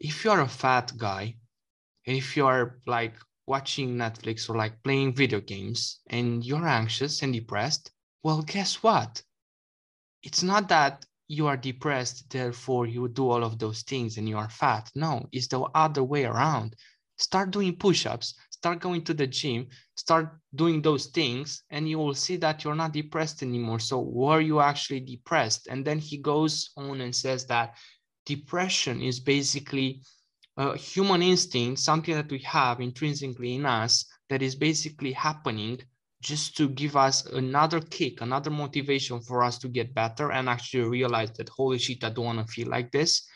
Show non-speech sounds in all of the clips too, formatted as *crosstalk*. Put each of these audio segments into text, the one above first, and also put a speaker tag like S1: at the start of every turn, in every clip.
S1: if you're a fat guy, and if you're like watching Netflix or like playing video games and you're anxious and depressed, well, guess what? It's not that you are depressed, therefore you do all of those things and you are fat. No, it's the other way around. Start doing push ups, start going to the gym, start doing those things, and you will see that you're not depressed anymore. So, were you actually depressed? And then he goes on and says that depression is basically a human instinct, something that we have intrinsically in us that is basically happening just to give us another kick, another motivation for us to get better and actually realize that holy shit, I don't want to feel like this.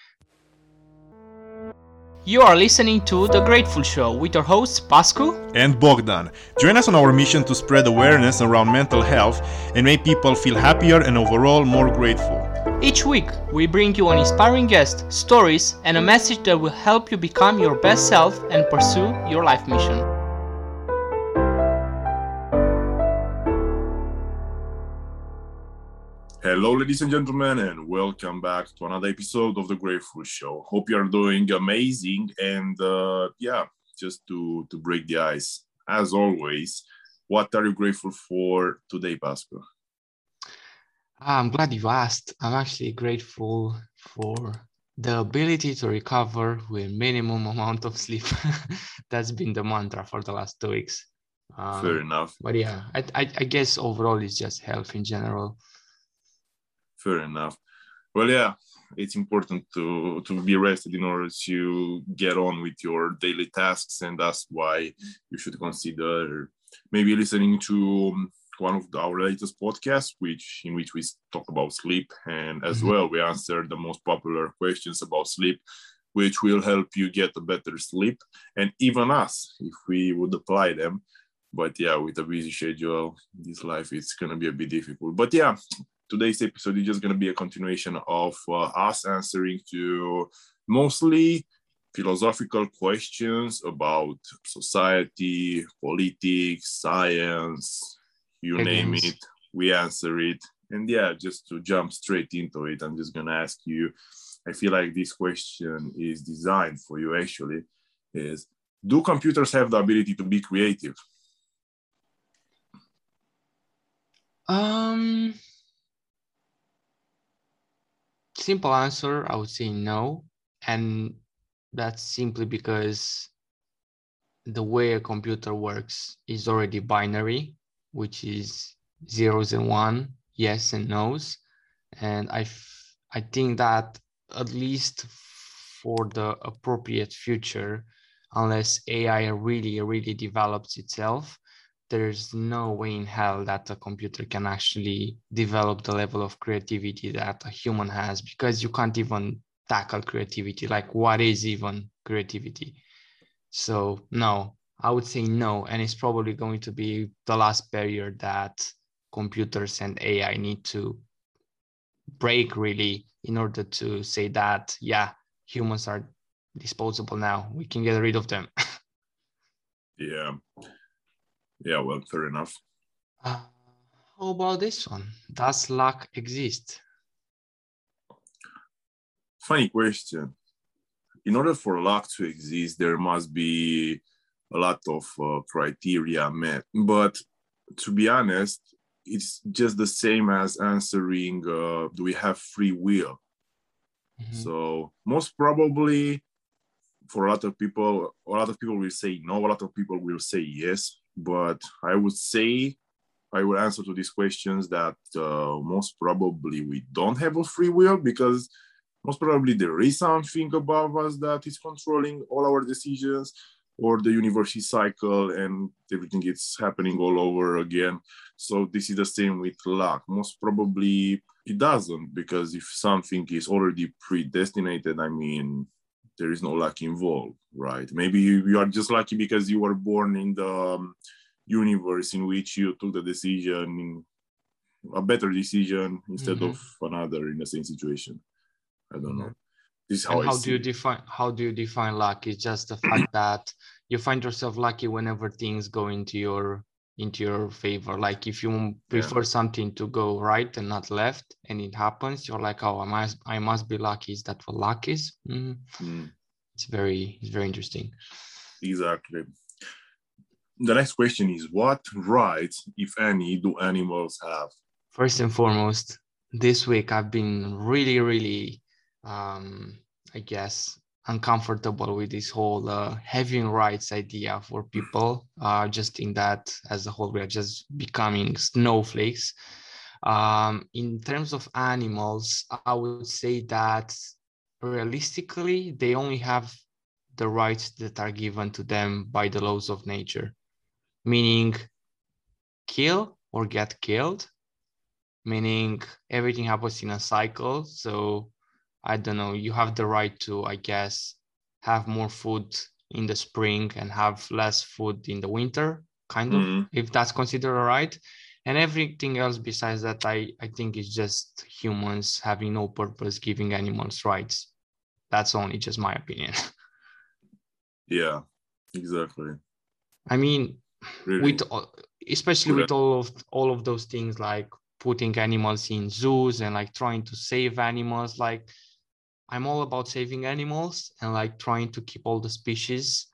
S1: You are listening to The Grateful Show with our hosts Pascu
S2: and Bogdan. Join us on our mission to spread awareness around mental health and make people feel happier and overall more grateful.
S1: Each week, we bring you an inspiring guest, stories, and a message that will help you become your best self and pursue your life mission.
S2: Hello, ladies and gentlemen, and welcome back to another episode of the Grateful Show. Hope you are doing amazing. And uh, yeah, just to to break the ice, as always, what are you grateful for today, Pascal?
S1: I'm glad you asked. I'm actually grateful for the ability to recover with minimum amount of sleep. *laughs* That's been the mantra for the last two weeks.
S2: Um, Fair enough.
S1: But yeah, I, I, I guess overall it's just health in general
S2: fair enough. Well, yeah, it's important to to be rested in order to get on with your daily tasks, and that's why you should consider maybe listening to um, one of our latest podcasts, which in which we talk about sleep, and as mm-hmm. well we answer the most popular questions about sleep, which will help you get a better sleep, and even us if we would apply them. But yeah, with a busy schedule, this life is gonna be a bit difficult. But yeah, today's episode is just going to be a continuation of uh, us answering to mostly philosophical questions about society, politics, science, you name it, we answer it. And yeah, just to jump straight into it, I'm just going to ask you I feel like this question is designed for you actually is do computers have the ability to be creative?
S1: Um simple answer, I would say no. And that's simply because the way a computer works is already binary, which is zeros and one, yes and no's. And I, I think that at least for the appropriate future, unless AI really, really develops itself, there's no way in hell that a computer can actually develop the level of creativity that a human has because you can't even tackle creativity. Like what is even creativity? So no i would say no and it's probably going to be the last barrier that computers and ai need to break really in order to say that yeah humans are disposable now we can get rid of them *laughs*
S2: yeah yeah, well, fair enough.
S1: Uh, how about this one? Does luck exist?
S2: Funny question. In order for luck to exist, there must be a lot of uh, criteria met. But to be honest, it's just the same as answering uh, do we have free will? Mm-hmm. So, most probably, for a lot of people, a lot of people will say no, a lot of people will say yes but I would say I would answer to these questions that uh, most probably we don't have a free will because most probably there is something above us that is controlling all our decisions or the universe is cycle and everything is happening all over again. So this is the same with luck. Most probably it doesn't because if something is already predestinated, I mean, there is no luck involved, right? Maybe you, you are just lucky because you were born in the um, universe in which you took the decision, a better decision instead mm-hmm. of another in the same situation. I don't know.
S1: This is how, how do you define how do you define luck? It's just the fact that you find yourself lucky whenever things go into your into your favor. Like if you prefer yeah. something to go right and not left, and it happens, you're like, oh, I must, I must be lucky. Is that what luck is? Mm-hmm. Mm. it's very it's very interesting.
S2: Exactly. The next question is what rights, if any, do animals have?
S1: First and foremost, this week I've been really, really, um, I guess, uncomfortable with this whole uh, having rights idea for people. Uh, just in that, as a whole, we are just becoming snowflakes. Um, in terms of animals, I would say that realistically, they only have the rights that are given to them by the laws of nature, meaning kill or get killed, meaning everything happens in a cycle. So I don't know, you have the right to, I guess, have more food in the spring and have less food in the winter, kind of, mm-hmm. if that's considered a right. And everything else besides that, I, I think is just humans having no purpose giving animals rights. That's only just my opinion. *laughs*
S2: Yeah, exactly.
S1: I mean, really? with especially with all of all of those things like putting animals in zoos and like trying to save animals, like I'm all about saving animals and like trying to keep all the species,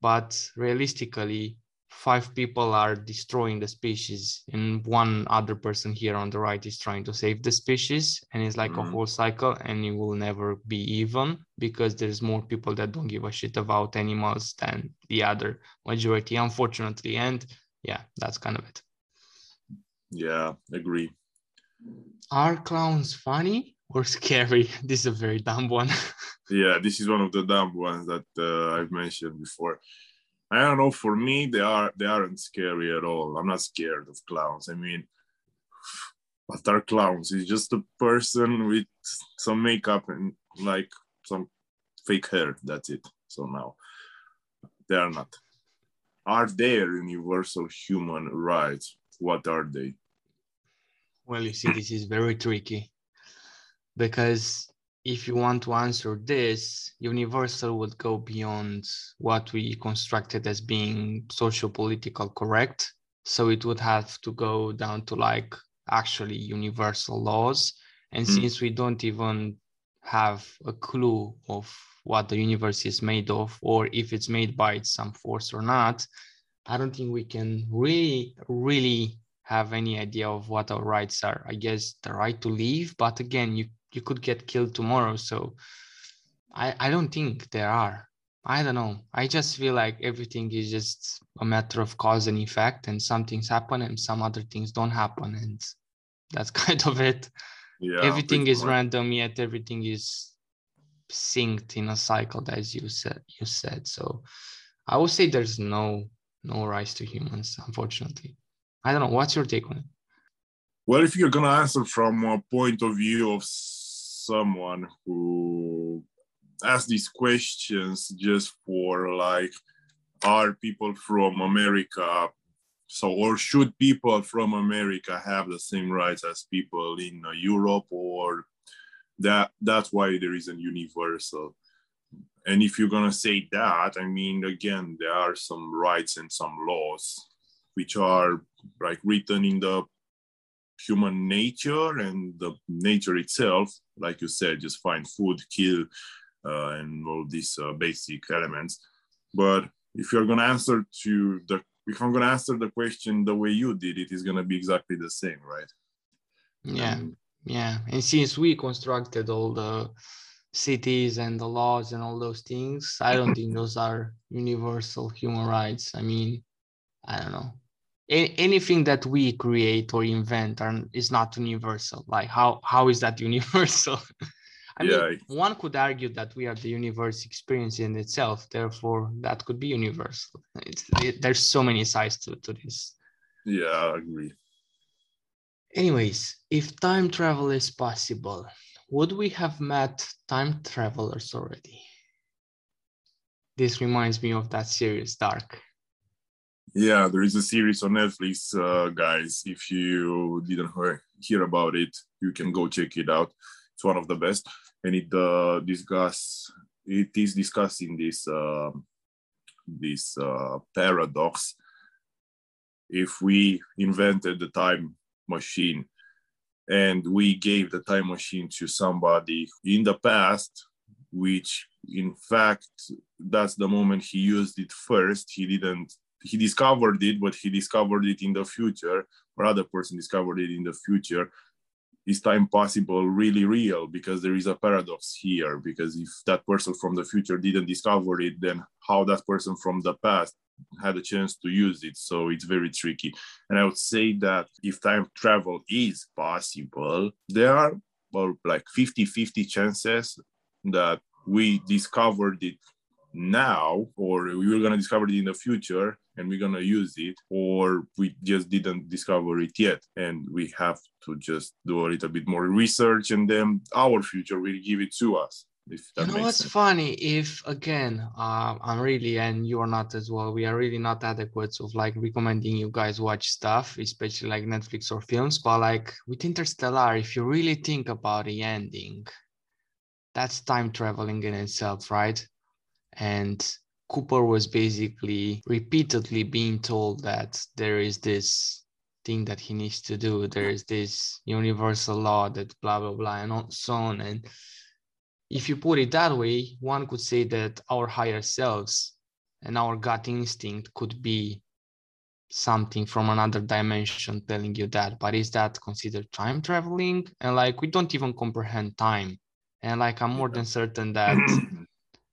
S1: but realistically, five people are destroying the species and one other person here on the right is trying to save the species and it's like mm. a mm-hmm. whole cycle and it will never be even because there's more people that don't give a shit about animals than the other majority unfortunately and yeah that's kind of it
S2: yeah agree
S1: are clowns funny or scary *laughs* this is a very dumb one *laughs*
S2: yeah this is one of the dumb ones that uh, i've mentioned before I don't know. For me, they are they aren't scary at all. I'm not scared of clowns. I mean, what are clowns? It's just a person with some makeup and like some fake hair. That's it. So now they are not. Are there universal human rights? What are they?
S1: Well, you see, this is very tricky because if you want to answer this, universal would go beyond what we constructed as being social political correct. So it would have to go down to like actually universal laws. And mm. since we don't even have a clue of what the universe is made of, or if it's made by some force or not, I don't think we can really, really have any idea of what our rights are. I guess the right to live, but again, you you could get killed tomorrow. So I, I don't think there are. I don't know. I just feel like everything is just a matter of cause and effect, and some things happen and some other things don't happen, and that's *laughs* kind of it. Yeah, everything is random, yet everything is synced in a cycle, as you said. You said so. I would say there's no no rise to humans, unfortunately. I don't know. What's your take on it?
S2: Well, if you're gonna answer from a point of view of someone who asks these questions just for like are people from america so or should people from america have the same rights as people in uh, europe or that that's why there is a universal. And if you're to say that i mean again there are some rights and some laws which are like written in the human nature and the nature itself, like you said, just find food, kill, uh, and all these uh, basic elements. But if you're gonna answer to the, if I'm gonna answer the question the way you did, it is gonna be exactly the same, right?
S1: Yeah, um, yeah. And since we constructed all the cities and the laws and all those things, I don't think those are universal human rights. I mean, I don't know anything that we create or invent are, is not universal. Like how how is that *laughs* universal? I yeah. mean one could argue that we are the universe experience in itself therefore that could be universal. It, there's so many sides to, to this.
S2: Yeah i agree.
S1: Anyways if time travel is possible would we have met time travelers already? This reminds me of that series dark
S2: yeah, there is a series on Netflix, uh, guys. If you didn't hear, hear about it, you can go check it out. It's one of the best, and it uh, discuss it is discussing this uh, this uh, paradox. If we invented the time machine and we gave the time machine to somebody in the past, which in fact that's the moment he used it first he didn't he discovered it but he discovered it in the future or other person discovered it in the future is time possible really real? Because there is a paradox here because if that person from the future didn't discover it then how that person from the past had a chance to use it? So it's very tricky. And i would say that if time travel is possible there are well, like 50 50 chances that we discovered it now or we were going to discover it in the future and we're going to use it or we just didn't discover it yet. And we have to just do a little bit more research and then our future will give it to us
S1: you know what's sense. funny? If again uh, i'm really and you're not as well we are really not adequate of like recommending you guys watch stuff especially like netflix or films but like with interstellar if you really think about the ending that's time traveling in itself right? And cooper was basically repeatedly being told that there is this thing that he needs to do there is this universal law that blah blah blah and so on and if you put it that way, one could say that our higher selves and our gut instinct could be something from another dimension telling you that. But is that considered time traveling? And like, we don't even comprehend time. And like, I'm more than certain that *clears throat*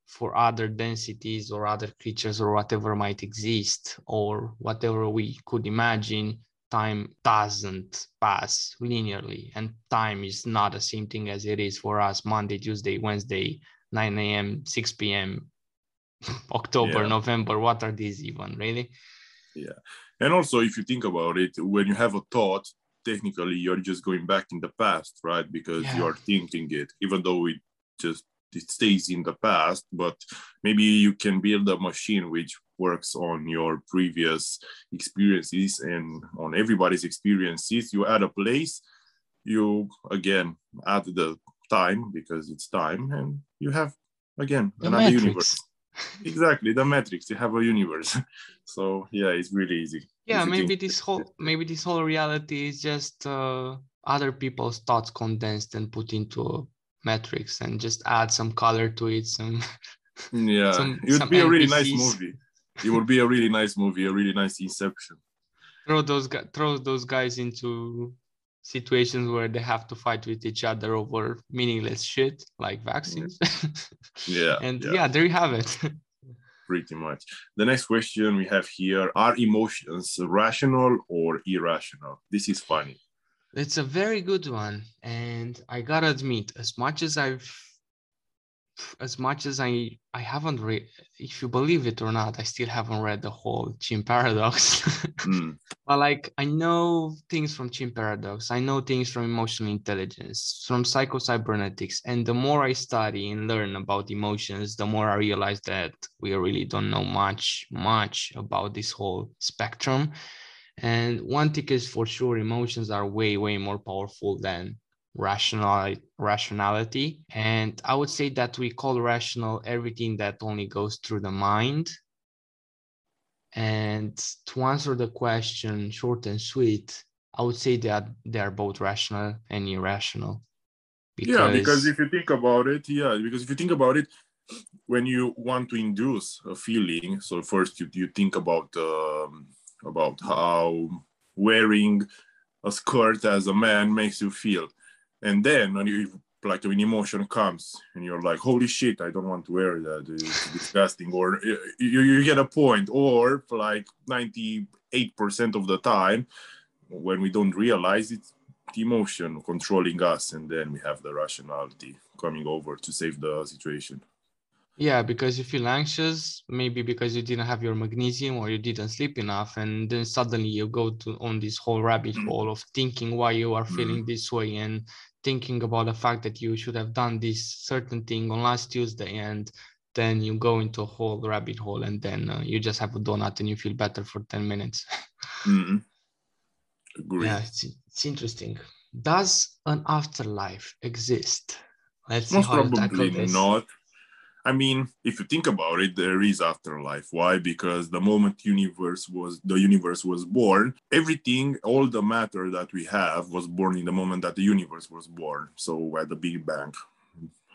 S1: for other densities or other creatures or whatever might exist or whatever we could imagine, time doesn't pass linearly and time is not the same thing as it is for us monday tuesday wednesday 9 a.m 6 p.m *laughs* october yeah. november what are these even really
S2: yeah and also if you think about it when you have a thought technically you're just going back in the past right because yeah. you're thinking it even though it just it stays in the past but maybe you can build a machine which works on your previous experiences and on everybody's experiences. You add a place you again add the time because it's time and you have again
S1: the another matrix. universe.
S2: Exactly the matrix. You have a universe. *laughs* So yeah it's really easy.
S1: Yeah maybe this whole maybe this whole reality is just uh, other people's thoughts condensed and put into a matrix and just add some color to it some
S2: yeah some, it would be NPCs. a really nice movie it would be a really nice movie, a really nice inception.
S1: Throw those throw those guys into situations where they have to fight with each other over meaningless shit like vaccines. Mm-hmm.
S2: yeah. *laughs*
S1: and
S2: yeah.
S1: yeah, there you have it. *laughs*
S2: Pretty much. The next question we have here are emotions rational or irrational? This is funny.
S1: It's a very good one. And I gotta admit, as much as I've as much as I I haven't read, if you believe it or not, I still haven't read the whole Chimp Paradox. mm. *laughs* But like I know things from Chimp Paradox, I know things from emotional intelligence, from psychocybernetics, and the more I study and learn about emotions, the more I realize that we really don't know much much about this whole spectrum. And one thing is for sure, emotions are way way more powerful than rational rationality. And i would say that we call rational everything that only goes through the mind. And to answer the question short and sweet i would say that they are both rational and irrational.
S2: Because... yeah because if you think about it yeah because if you think about it when you want to induce a feeling so first you, you think about um, about how wearing a skirt as a man makes you feel. And then when you like when emotion comes and you're like holy shit i don't want to wear that. It's disgusting. Or you, you get a point. Or like 98% of the time when we don't realize it's the emotion controlling us and then we have the rationality coming over to save the situation
S1: yeah because you feel anxious maybe because you didn't have your magnesium or you didn't sleep enough and then suddenly you go to on this whole rabbit mm. hole of thinking why you are feeling mm. this way and thinking about the fact that you should have done this certain thing on last Tuesday and then you go into a whole rabbit hole and then uh, you just have a donut and you feel better for 10 minutes. *laughs*
S2: mm-hmm.
S1: Yeah, it's, it's interesting. Does an afterlife exist?
S2: Let's Most probably not. I mean, if you think about it, there is afterlife. Why? Because the moment universe was the universe was born, everything, all the matter that we have was born in the moment that the universe was born. So at the Big Bang.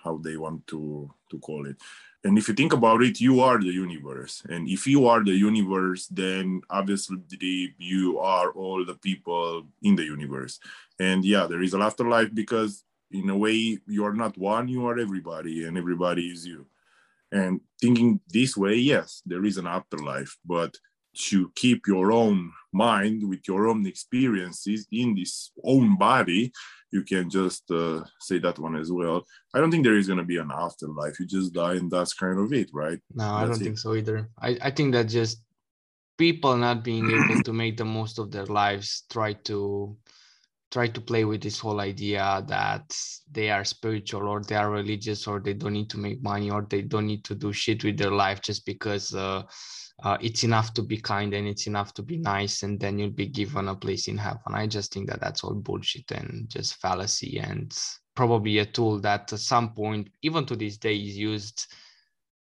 S2: how they want to to call it and if you think about it you are the universe and if you are the universe then obviously you are all the people in the universe and yeah there is an afterlife because in a way you are not one you are everybody and everybody is you and thinking this way yes there is an afterlife but to keep your own mind with your own experiences in this own body you can just uh, say that one as well. I don't think there is going to be an afterlife. You just die and that's kind of it right?
S1: No that's i don't it. think so either. I, I think that just people not being able *clears throat* to make the most of their lives try to try to play with this whole idea that they are spiritual or they are religious or they don't need to make money or they don't need to do shit with their life just because uh, uh, it's enough to be kind and it's enough to be nice and then you'll be given a place in heaven. I just think that that's all bullshit and just fallacy and probably a tool that at some point even to this day is used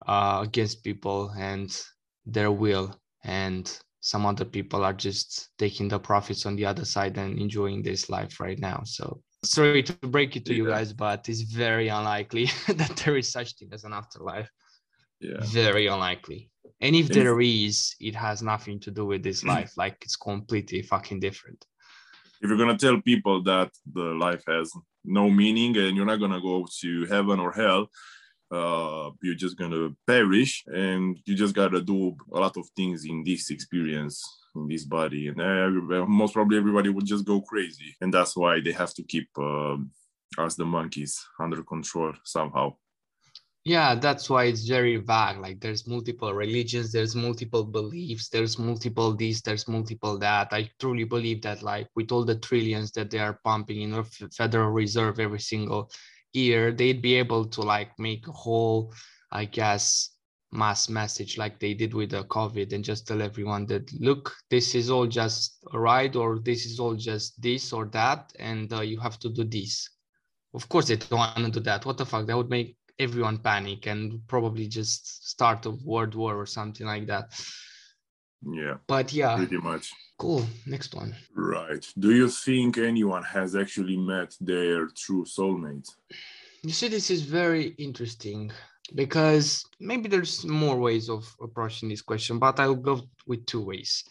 S1: uh, against people and their will and some other people are just taking the profits on the other side and enjoying this life right now. So sorry to break it to yeah. you guys but it's very unlikely *laughs* that there is such thing as an afterlife.
S2: Yeah.
S1: Very unlikely. And if there is it has nothing to do with this *clears throat* life. Like it's completely fucking different.
S2: If you're gonna tell people that the life has no meaning and you're not gonna go to heaven or hell uh, you're just gonna perish and you just gotta do a lot of things in this experience in this body. And uh, most probably everybody would just go crazy. And that's why they have to keep uh, us the monkeys under control somehow.
S1: Yeah that's why it's very vague. Like there's multiple religions there's multiple beliefs there's multiple this there's multiple that. I truly believe that like with all the trillions that they are pumping in the federal reserve every single year they'd be able to like make a whole i guess mass message like they did with the covid and just tell everyone that look this is all just a ride or this is all just this or that and uh, you have to do this. Of course they don't want to do that. What the fuck? That would make everyone panic and probably just start a world war or something like that.
S2: Yeah.
S1: But yeah.
S2: Pretty much.
S1: Cool. Next one.
S2: Right. Do you think anyone has actually met their true soulmate?
S1: You see, this is very interesting because maybe there's more ways of approaching this question, but I'll go with two ways.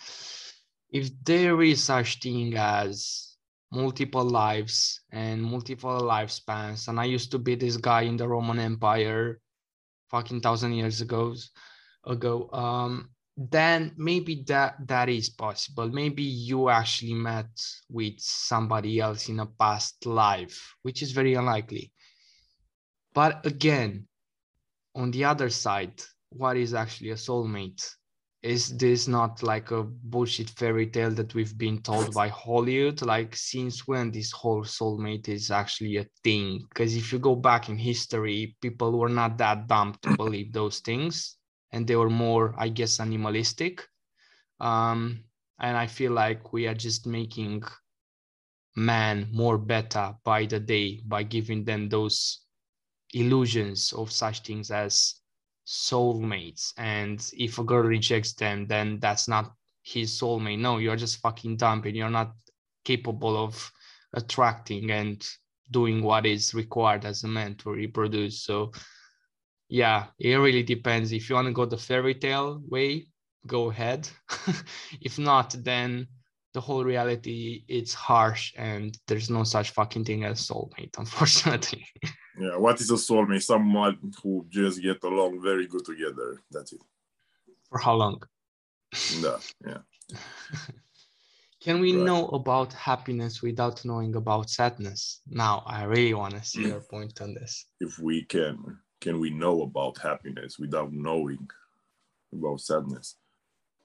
S1: If there is such thing as multiple lives and multiple lifespans. And I used to be this guy in the Roman Empire, fucking thousand years ago. Ago, um, then maybe that that is possible. Maybe you actually met with somebody else in a past life, which is very unlikely. But again, on the other side, what is actually a soulmate? is this not like a bullshit fairy tale that we've been told by Hollywood? Like, since when this whole soulmate is actually a thing? Because if you go back in history, people were not that dumb to believe those things, and they were more, I guess, animalistic. Um, and I feel like we are just making man more better by the day by giving them those illusions of such things as soulmates. And if a girl rejects them then that's not his soulmate. No you're just fucking dumb and you're not capable of attracting and doing what is required as a man to reproduce. So yeah it really depends. If you want to go the fairy tale way go ahead. *laughs* If not then the whole reality it's harsh and there's no such fucking thing as soulmate *laughs* unfortunately.
S2: Yeah what is a soulmate? Someone who just get along very good together. That's it.
S1: For how long?
S2: Yeah yeah. *laughs*
S1: Can we right. know about happiness without knowing about sadness? Now i really want to see your *clears throat* point on this.
S2: If we can can we know about happiness without knowing about sadness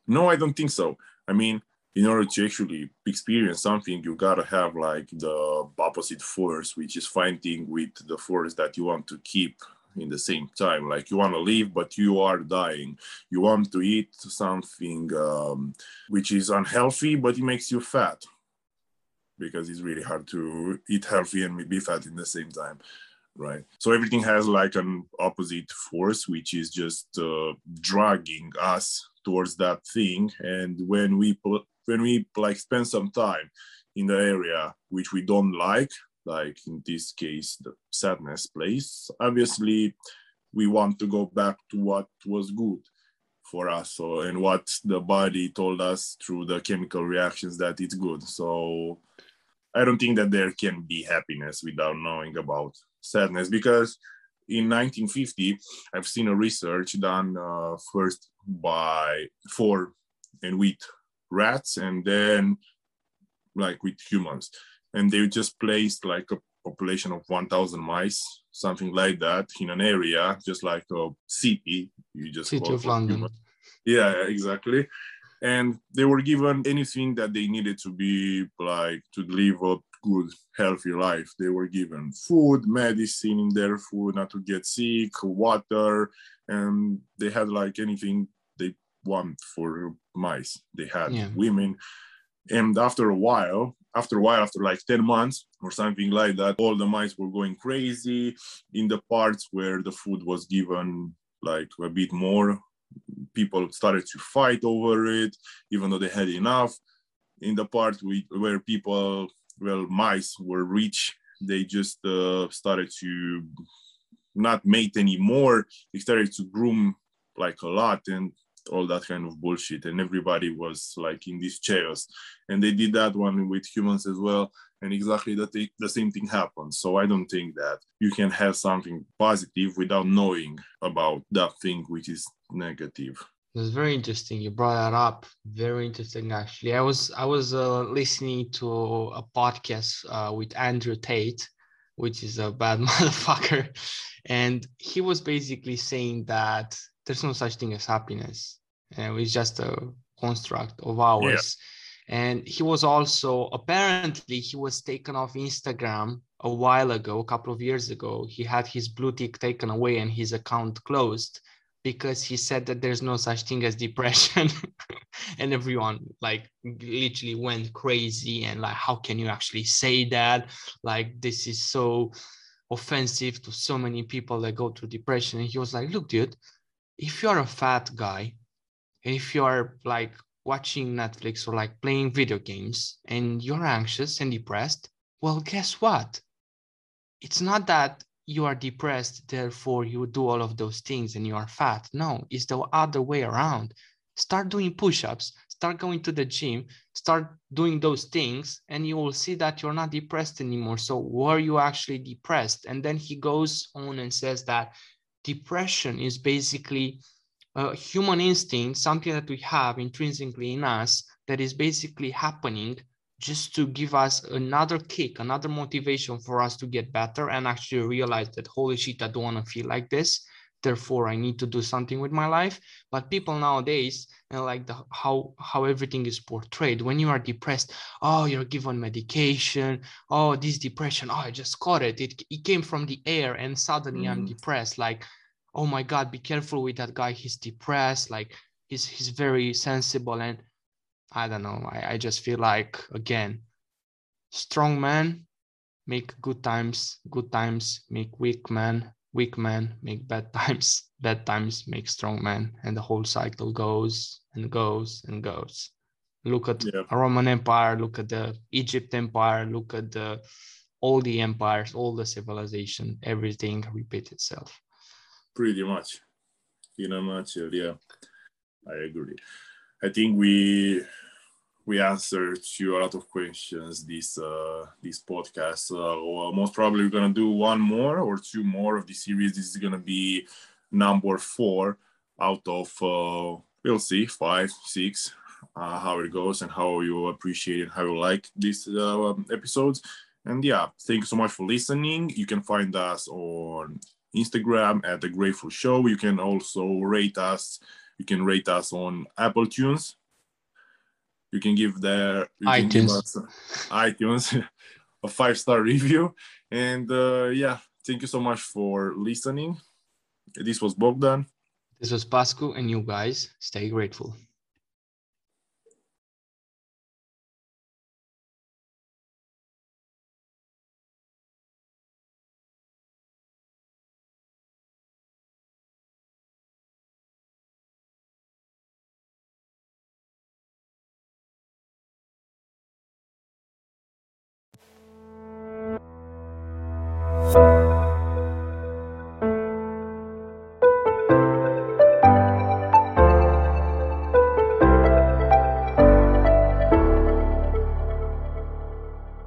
S2: no i don't think so i mean in order to actually experience something, you gotta have like the opposite force, which is fighting with the force that you want to keep in the same time. Like you want to live, but you are dying. You want to eat something um, which is unhealthy, but it makes you fat because it's really hard to eat healthy and be fat in the same time right so everything has like an opposite force which is just uh, dragging us towards that thing and when we when we like spend some time in the area which we don't like like in this case, the sadness place. Obviously, we want to go back to what was good for us so, and what the body told us through the chemical reactions that it's good. So I don't think that there can be happiness without knowing about sadness because in 1950, I've seen a research done uh, first by for and with rats and then like with humans. And they just placed like a population of 1,000 mice, something like that, in an area just like a city. You just
S1: city of London. Humans.
S2: Yeah, exactly. And they were given anything that they needed to be like to live a good, healthy life. They were given food, medicine in their food, not to get sick, water, and they had like anything they want for mice. They had yeah. women. And after a while, after a while, after like 10 months or something like that, all the mice were going crazy in the parts where the food was given like a bit more. People started to fight over it, even though they had enough. In the part we, where people, well, mice were rich, they just uh, started to not mate anymore. They started to groom like a lot and all that kind of bullshit and everybody was like in these chairs. And they did that one with humans as well and exactly the, the same thing happened. So i don't think that you can have something positive without knowing about that thing which is negative.
S1: It's very interesting. You brought that up. Very interesting actually. I was i was uh, listening to a podcast uh, with andrew tate which is a bad *laughs* motherfucker. And he was basically saying that there's no such thing as happiness. and it's just a construct of ours. Yeah. And he was also apparently he was taken off Instagram a while ago, a couple of years ago. He had his blue tick taken away and his account closed because he said that there's no such thing as depression *laughs* and everyone like literally went crazy and like how can you actually say that like this is so offensive to so many people that go through depression and he was like look dude if you're a fat guy, and if you're like watching Netflix or like playing video games and you're anxious and depressed, well, guess what? It's not that you are depressed, therefore you do all of those things and you are fat. No, it's the other way around. Start doing push ups, start going to the gym, start doing those things, and you will see that you're not depressed anymore. So, were you actually depressed? And then he goes on and says that depression is basically a human instinct, something that we have intrinsically in us that is basically happening just to give us another kick, another motivation for us to get better and actually realize that, holy shit, I don't want to feel like this. Therefore, I need to do something with my life. But people nowadays, and like the, how how everything is portrayed. When you are depressed, oh, you're given medication. Oh, this depression. Oh, I just caught it. It it came from the air, and suddenly mm. I'm depressed. Like oh my god be careful with that guy he's depressed like he's he's very sensible and i don't know i, I just feel like again strong man make good times good times make weak man weak men make bad times *laughs* bad times make strong men, and the whole cycle goes and goes and goes. Look at yeah. roman empire look at the egypt empire look at the all the empires all the civilization everything repeat itself.
S2: Pretty much. In a nutshell yeah. I agree. I think we we answer to a lot of questions this uh this podcast uh, most probably we're gonna do one more or two more of the series this is gonna be number four out of uh we'll see five six uh, how it goes and how you appreciate it how you like these uh, episodes and yeah thank you so much for listening you can find us on Instagram at the Grateful Show. You can also rate us. You can rate us on Apple Tunes. You can give the
S1: iTunes. Give
S2: iTunes *laughs* a five star review. And uh, yeah, thank you so much for listening. This was Bogdan.
S1: This was Pascu, and you guys stay grateful.